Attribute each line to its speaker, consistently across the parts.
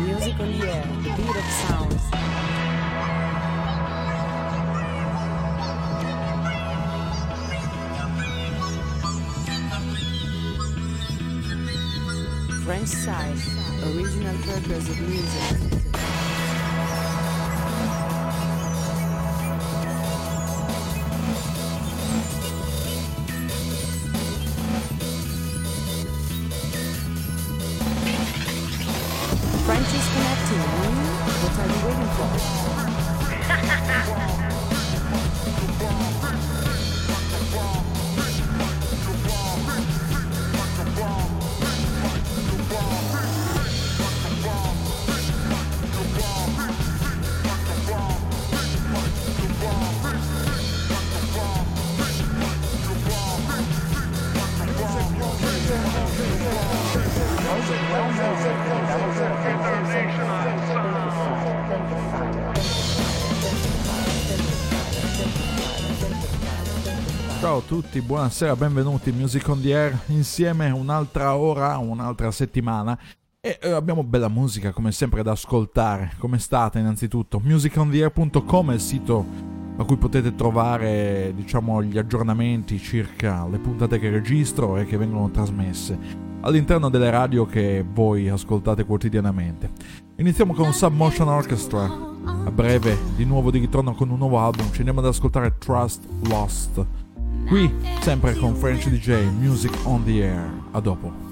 Speaker 1: Music on the air, the beat of sounds. French side, original purpose of music.
Speaker 2: Tutti, buonasera, benvenuti Music on the Air insieme un'altra ora, un'altra settimana e eh, abbiamo bella musica come sempre da ascoltare. Come state innanzitutto? musicontheair.com è il sito a cui potete trovare diciamo gli aggiornamenti circa le puntate che registro e che vengono trasmesse all'interno delle radio che voi ascoltate quotidianamente. Iniziamo con Submotion Orchestra. A breve di nuovo di ritorno con un nuovo album, ci andiamo ad ascoltare Trust Lost. Qui, sempre con French DJ, Music on the Air. A dopo.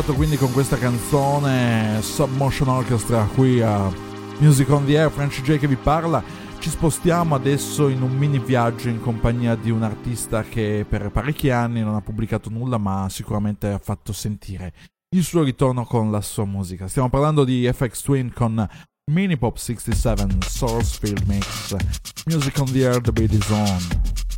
Speaker 2: Cominciato quindi con questa canzone Submotion Orchestra qui a Music on the Air, French J che vi parla. Ci spostiamo adesso in un mini viaggio in compagnia di un artista che per parecchi anni non ha pubblicato nulla ma sicuramente ha fatto sentire il suo ritorno con la sua musica. Stiamo parlando di FX Twin con Mini Pop 67 Source Field Mix. Music on the Air, the beat is on.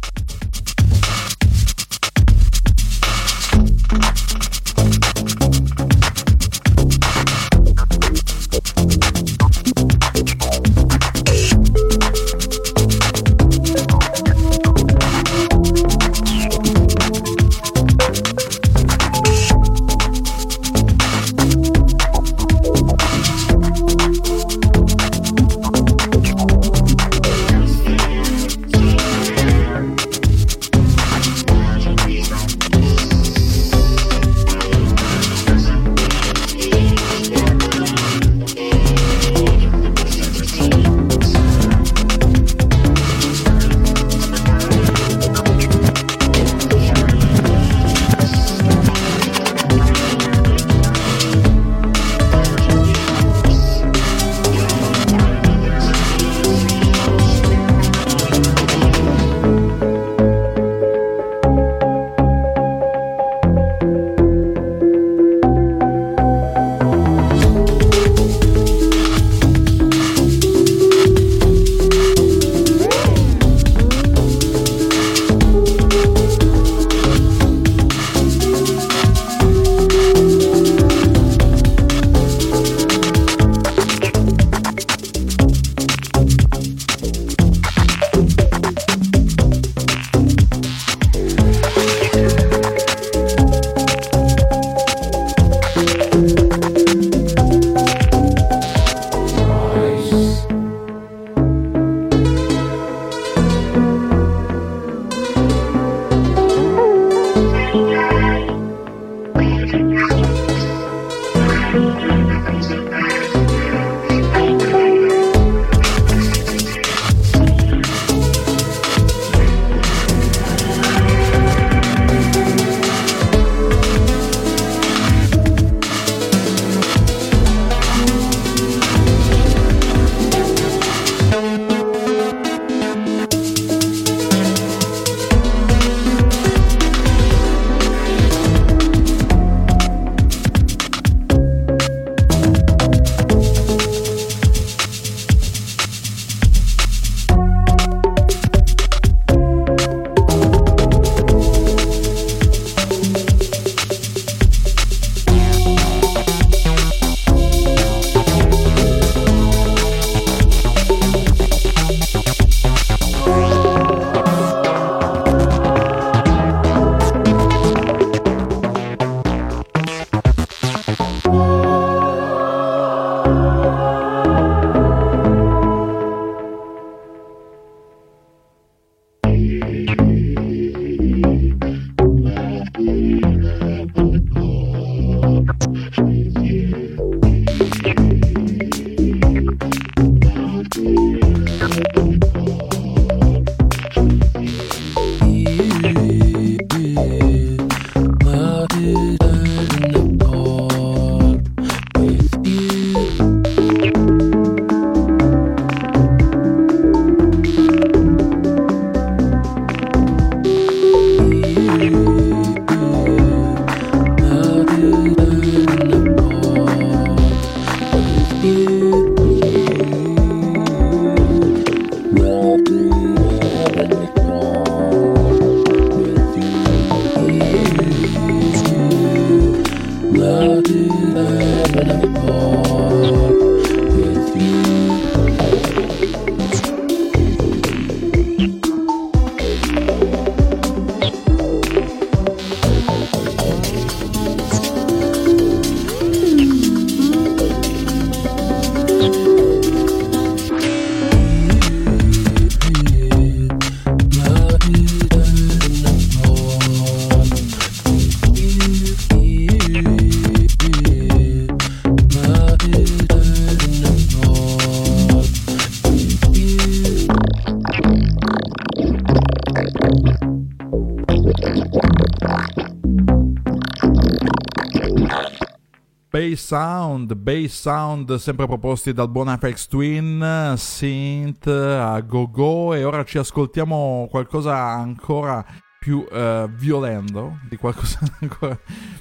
Speaker 2: Bass sound sempre proposti dal buon Apex Twin, synth a go-go e ora ci ascoltiamo qualcosa ancora più uh, violento, di qualcosa ancora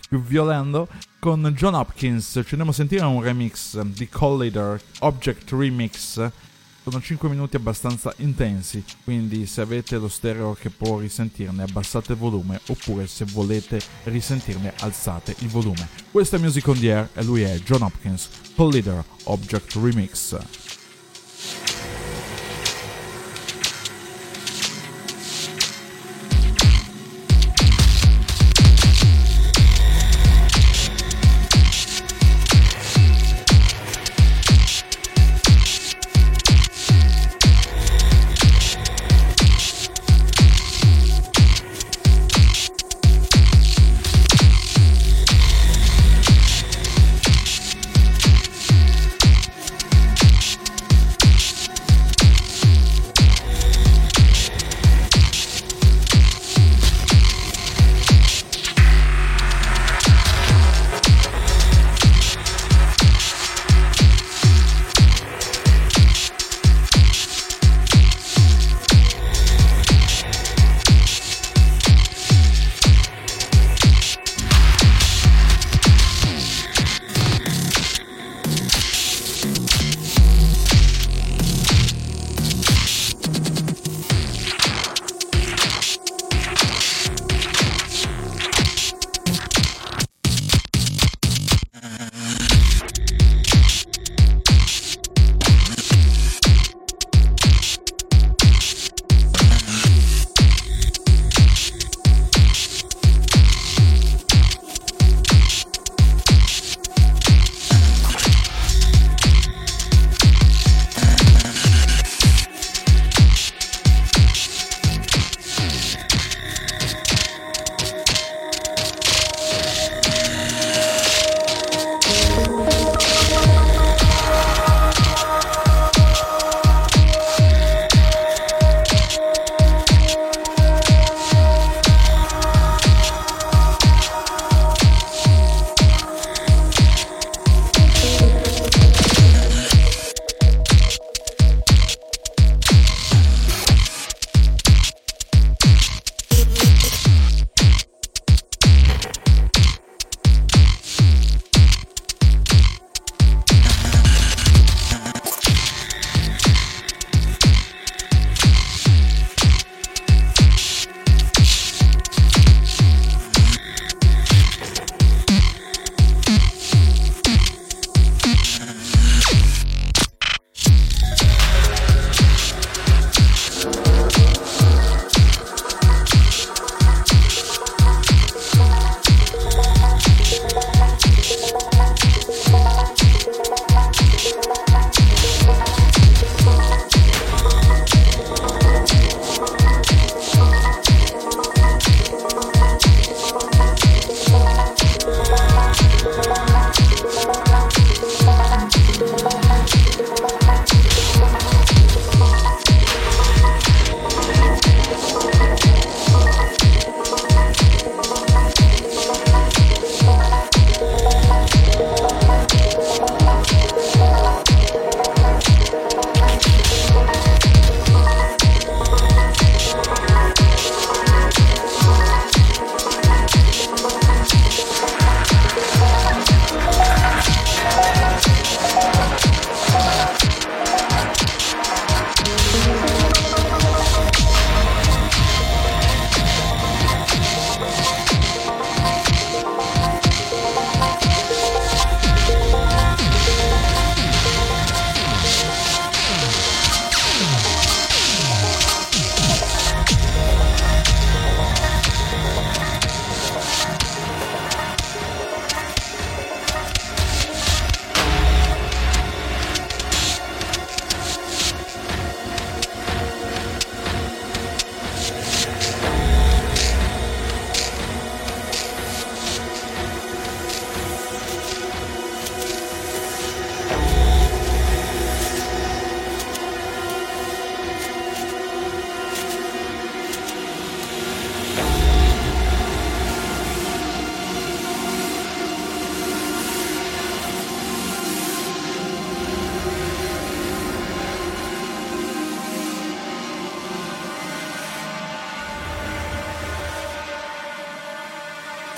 Speaker 2: più violento, con John Hopkins. Ci andiamo a sentire un remix di Collider, Object Remix. Sono 5 minuti abbastanza intensi, quindi se avete lo stereo che può risentirne abbassate il volume oppure se volete risentirne alzate il volume. Questo è Music on the Air e lui è John Hopkins, Collider, Object Remix.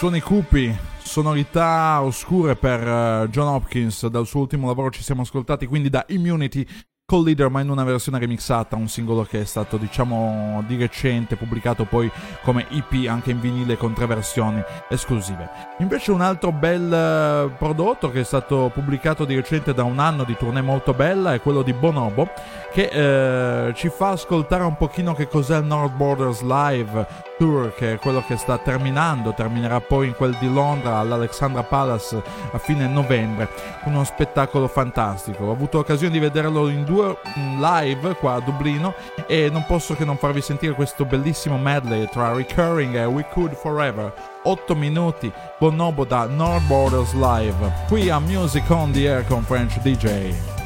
Speaker 2: Suoni cupi, sonorità oscure per uh, John Hopkins, dal suo ultimo lavoro ci siamo ascoltati quindi da Immunity Call Leader ma in una versione remixata, un singolo che è stato diciamo di recente pubblicato poi come EP anche in vinile con tre versioni esclusive. Invece un altro bel uh, prodotto che è stato pubblicato di recente da un anno di tournée molto bella è quello di Bonobo che uh, ci fa ascoltare un pochino che cos'è il North Borders Live Tour che è quello che sta terminando, terminerà poi in quel di Londra all'Alexandra Palace a fine novembre, uno spettacolo fantastico. Ho avuto l'occasione di vederlo in due mm, live qua a Dublino e non posso che non farvi sentire questo bellissimo medley tra Recurring e We Could Forever. 8 minuti, Bonobo da North Borders Live, qui a Music on the Air con French DJ.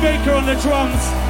Speaker 3: Baker on the drums.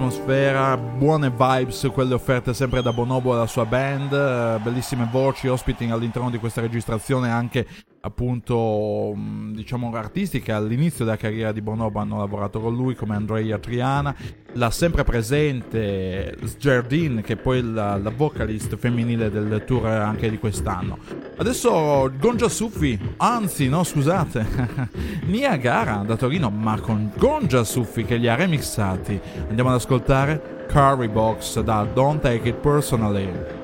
Speaker 3: Atmosfera, buone vibes, quelle offerte sempre da Bonobo e la sua band, eh, bellissime voci, ospiti all'interno di questa registrazione anche appunto mm, diciamo artisti che all'inizio della carriera di Bonobo hanno lavorato con lui come Andrea Triana la sempre presente Sjardin che è poi la, la, vocalist femminile del tour anche di quest'anno adesso Gonja Suffi anzi no scusate. Niagara da Torino ma con Gonja Suffi che li ha remixati. Andiamo ad ascoltare Curry Box da Don't Take It Personally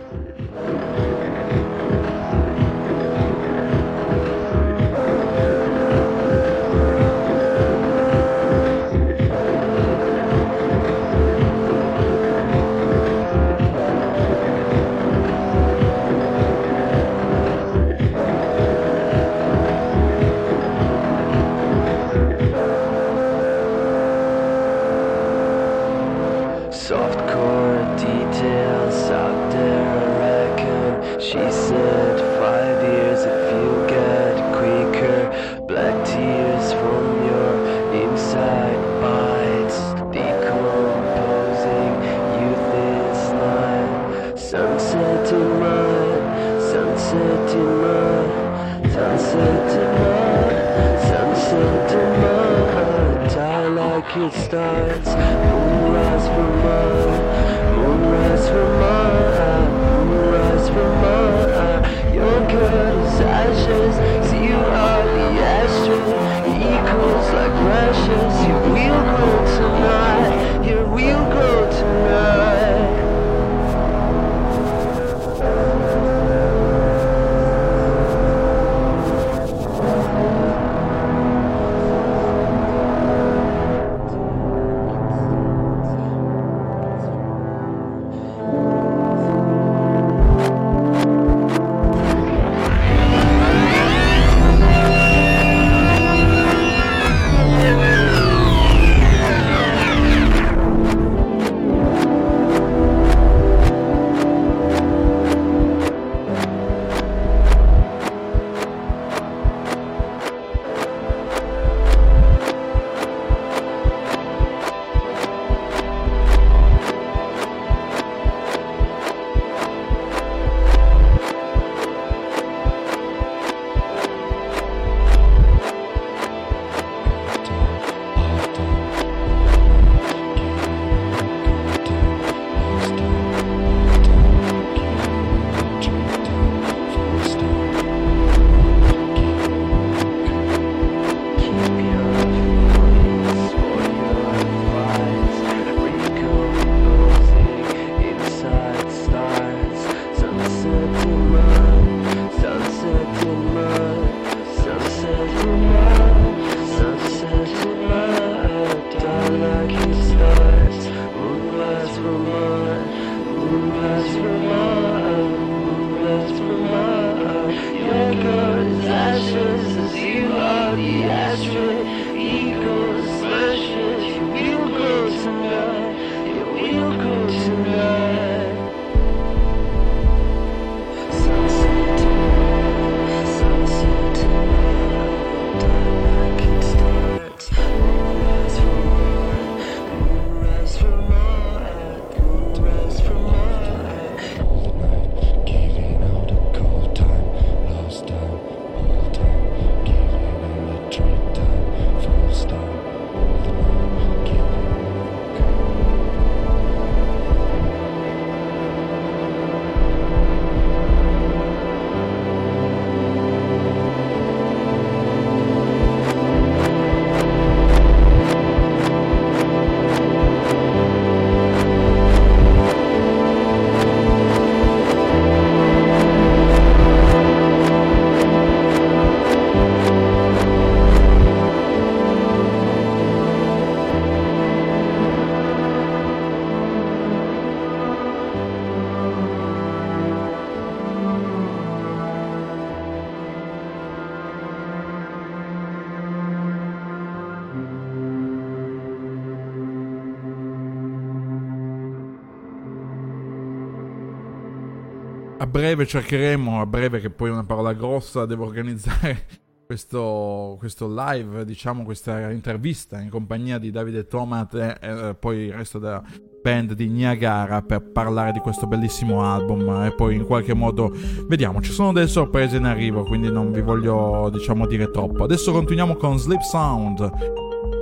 Speaker 3: breve cercheremo, a breve che poi è una parola grossa, devo organizzare
Speaker 2: questo, questo live, diciamo questa intervista in compagnia di Davide Tomat e, e poi il resto della band di Niagara per parlare di questo bellissimo album e poi in qualche modo vediamo, ci sono delle sorprese in arrivo, quindi non vi voglio diciamo dire troppo. Adesso continuiamo con Sleep Sound,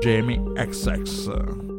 Speaker 2: Jamie XX.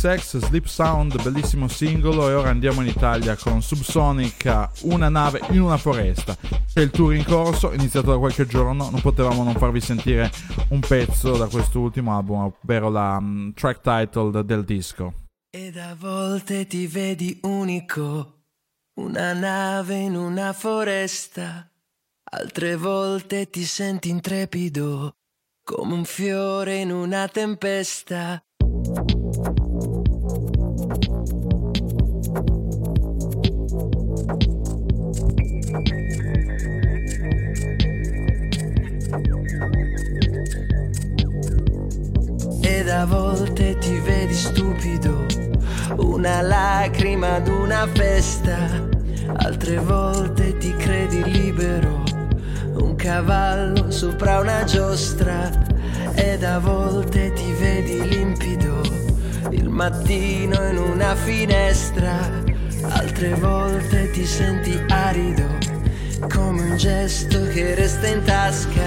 Speaker 2: XX, Sleep Sound, bellissimo singolo e ora andiamo in Italia con Subsonic, Una nave in una foresta. C'è il tour in corso, iniziato da qualche giorno, non potevamo non farvi sentire un pezzo da quest'ultimo album, ovvero la um, track title del disco.
Speaker 4: Ed a volte ti vedi unico, una nave in una foresta, altre volte ti senti intrepido, come un fiore in una tempesta. A volte ti vedi stupido, una lacrima ad una festa, altre volte ti credi libero, un cavallo sopra una giostra, ed a volte ti vedi limpido, il mattino in una finestra, altre volte ti senti arido, come un gesto che resta in tasca.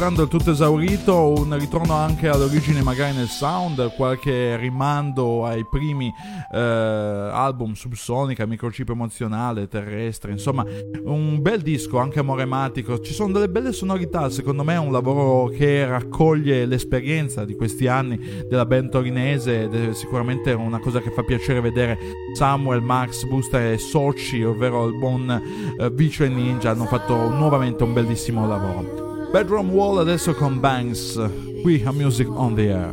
Speaker 5: sembrando del tutto esaurito, un ritorno anche all'origine magari nel sound, qualche rimando ai primi eh, album subsonica, microchip emozionale, terrestre, insomma un bel disco anche morematico, ci sono delle belle sonorità, secondo me è un lavoro che raccoglie l'esperienza di questi anni della band torinese ed è sicuramente una cosa che fa piacere vedere Samuel, Max, Busta e Sochi, ovvero il buon eh, Vicio e Ninja, hanno fatto nuovamente un bellissimo lavoro. Bedroom Wall adesso con Banks, qui a Music on the Air.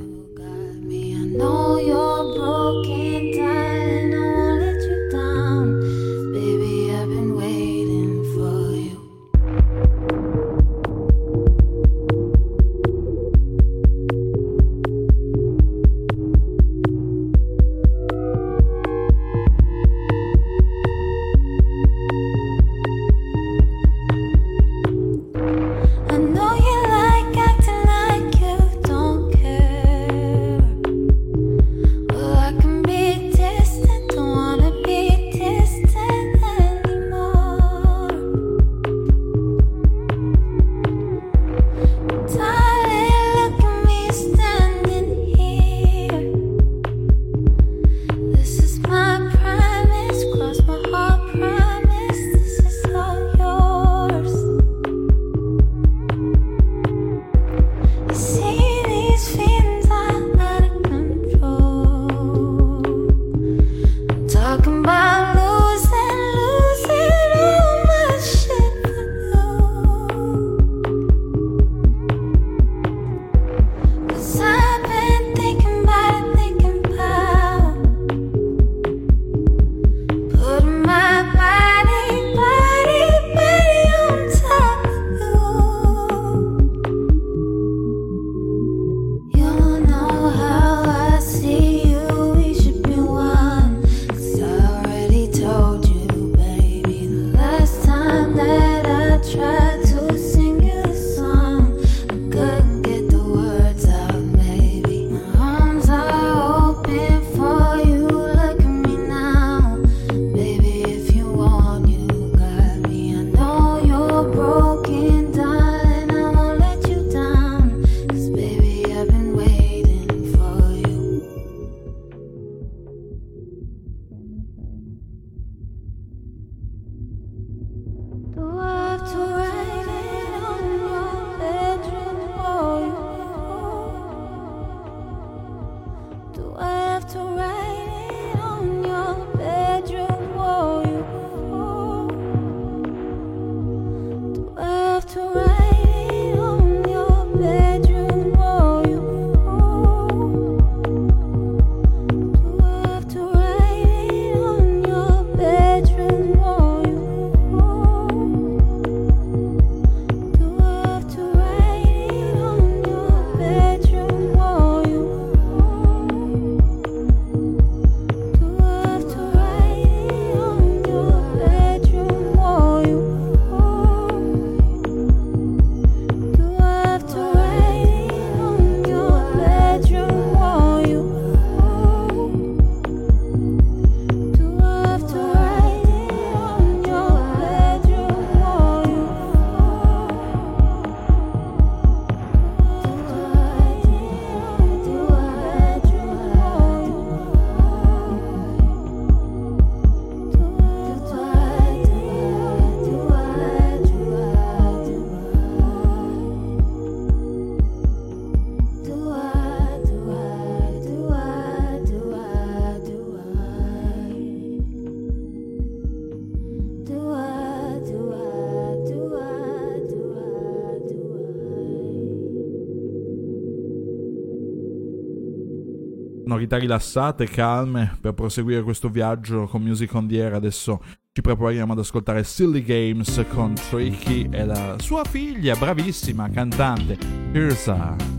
Speaker 5: rilassate e calme per proseguire questo viaggio con Music on the Air. Adesso ci prepariamo ad ascoltare Silly Games con Tricky e la sua figlia, bravissima cantante,
Speaker 3: Irsa.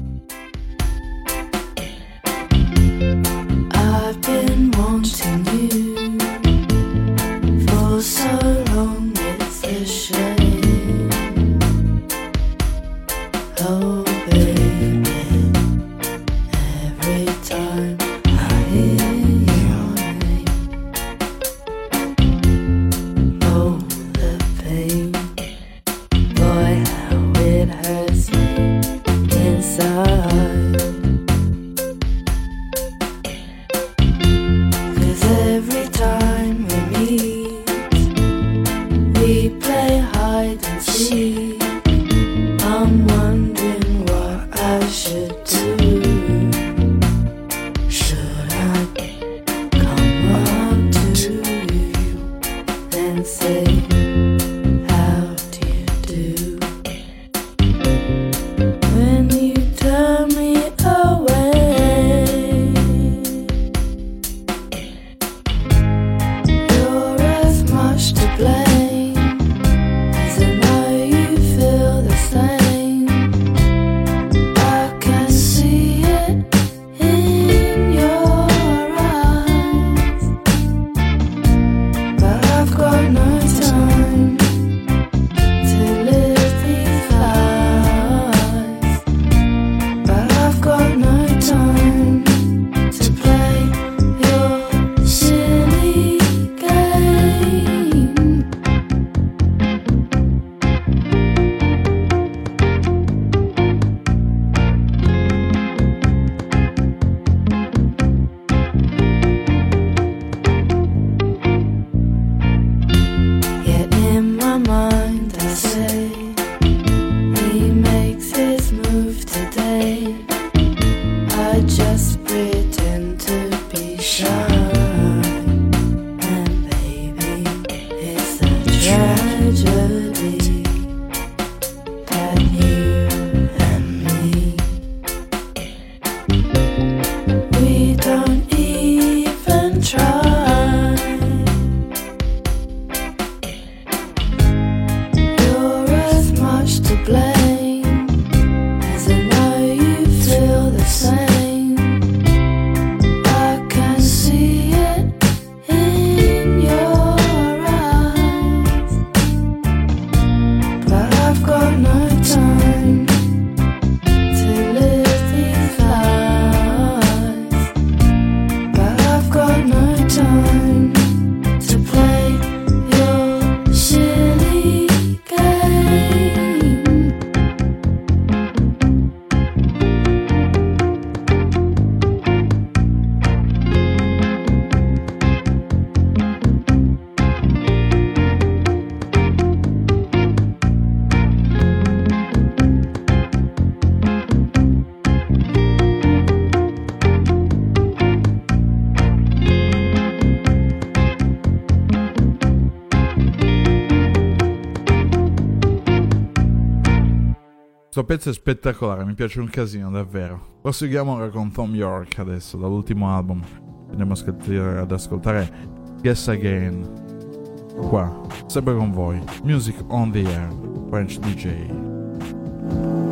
Speaker 3: Pezzo è spettacolare, mi piace un casino, davvero. Proseguiamo ora con Tom York adesso, dall'ultimo album. Andiamo ad ascoltare Guess Again. Qua, sempre con voi. Music on the Air, French DJ.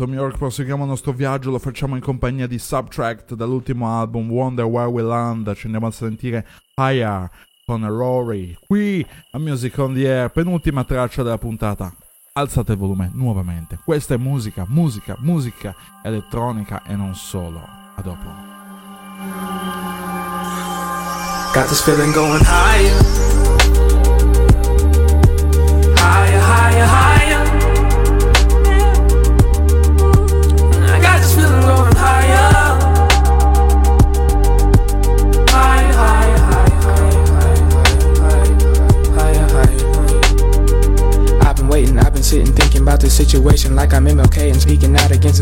Speaker 3: Tom York proseguiamo il nostro viaggio, lo facciamo in compagnia di Subtract dall'ultimo album Wonder Where We Land, ci andiamo a sentire Higher con Rory, qui a Music on the Air, penultima traccia della puntata. Alzate il volume nuovamente, questa è musica, musica, musica elettronica e non solo. A dopo.
Speaker 6: Got this feeling going higher.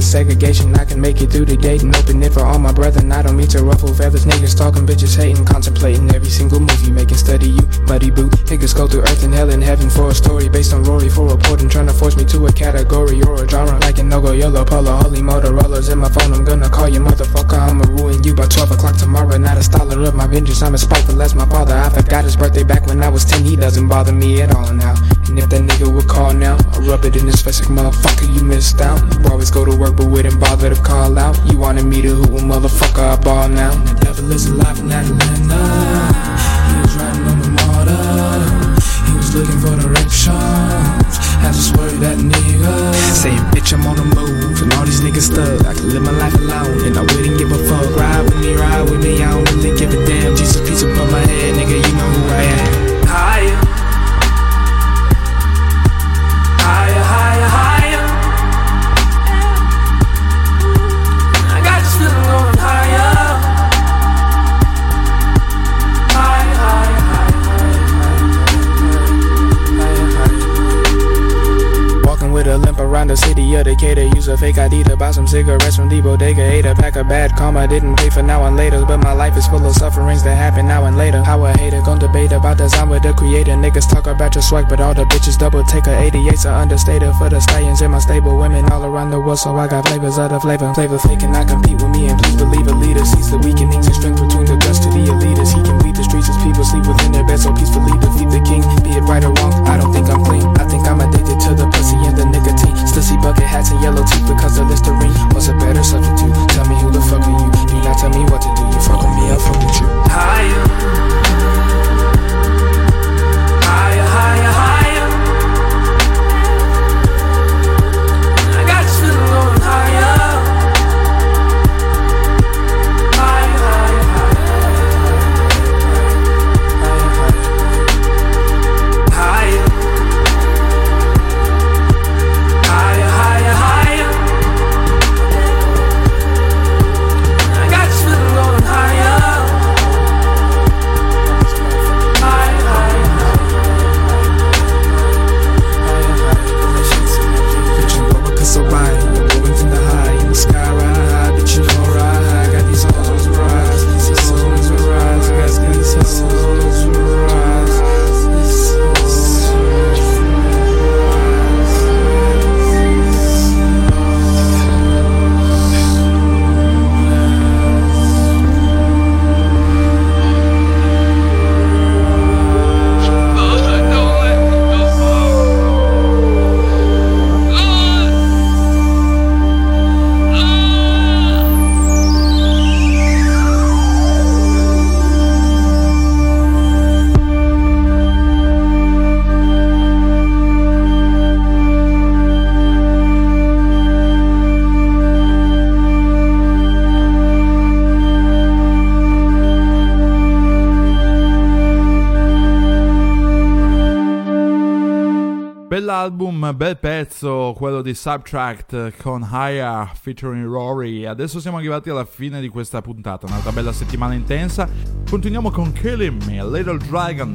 Speaker 7: Segregation. I can make it through the gate and open it for all my brethren. I don't mean to ruffle feathers, niggas talking, bitches hating, contemplating every single movie, making study you, muddy boot. Niggas go through earth and hell and heaven for a story based on Rory for reporting, trying to force me to a category or a genre like an Nogo Yellow Polo, Holy Motorola's in my phone. I'm gonna call you motherfucker. I'ma ruin you by 12 o'clock tomorrow. Not a scholar of my vengeance. I'm as spiteful as my father. I forgot his birthday back when I was 10. He doesn't bother me at all now. And if that nigga would call now, I'll rub it in his face like motherfucker. You missed out. You always go to work but wouldn't bother to call out. You wanted me to hoot, well, motherfucker. I ball now. The devil is alive in Atlanta. Uh. He was riding on the motor. He was looking for directions. Had to swerve that nigga. Saying, bitch, I'm on the move. And all these niggas stuck. I can live my life alone. And I wouldn't give a fuck. Ride with me, ride with me. I don't really give a damn. Jesus, piece above my head, nigga. You know who I am. Around the city of Decatur. Use a fake ID to buy some cigarettes from the bodega. Ate a pack of bad karma. Didn't pay for now and later. But my life is full of sufferings that happen now and later. How a hater gon' debate about the design with the creator. Niggas talk about your swag, but all the bitches double take a 88's are understated for the stallions in my stable. Women all around the world, so I got flavors of the flavor. Flavor fake cannot compete with me. And please believe a leader sees the weakenings and strength between the guts to the elitist.
Speaker 2: Di Subtract con Haya featuring Rory. Adesso siamo arrivati alla fine di questa puntata, un'altra bella settimana intensa. Continuiamo con Killing Me, Little Dragon,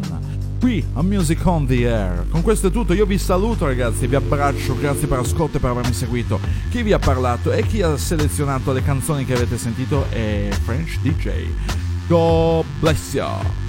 Speaker 2: qui a Music on the Air. Con questo è tutto, io vi saluto ragazzi, vi abbraccio, grazie per l'ascolto e per avermi seguito. Chi vi ha parlato e chi ha selezionato le canzoni che avete sentito è French DJ. God bless you.